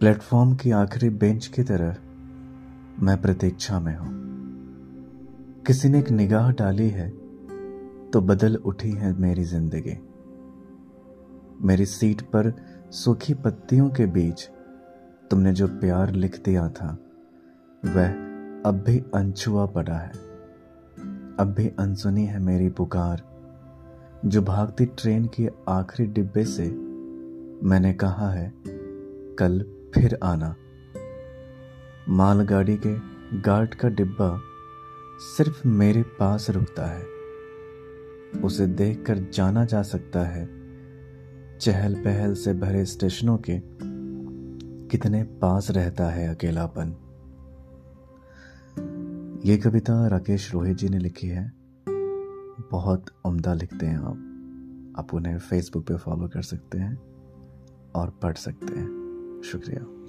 Platform की आखिरी bench की तरह मैं प्रतीक्षा में हूँ। किसी ने एक निगाह डाली है तो बदल उठी है मेरी ज़िंदगी। मेरी सीट पर सूखी पत्तियों के बीच तुमने जो प्यार लिख दिया था, वह अब भी अनछुआ पड़ा है। अब भी अनसुनी है मेरी पुकार। जो भागती ट्रेन के आखिरी डिब्बे से मैंने कहा है, कल फिर आना। मालगाड़ी के गार्ड का डिब्बा सिर्फ़ मेरे पास रुकता है। उसे देखकर जाना जा सकता है। चहल पहल से भरे स्टेशनों के कितने पास रहता है अकेलापन। ये कविता राकेश रोहित जी ने लिखी है। बहुत उम्दा लिखते हैं आप। आप उन्हें फेसबुक पे फॉलो कर सकते हैं और पढ़ सकते हैं। शुक्रिया।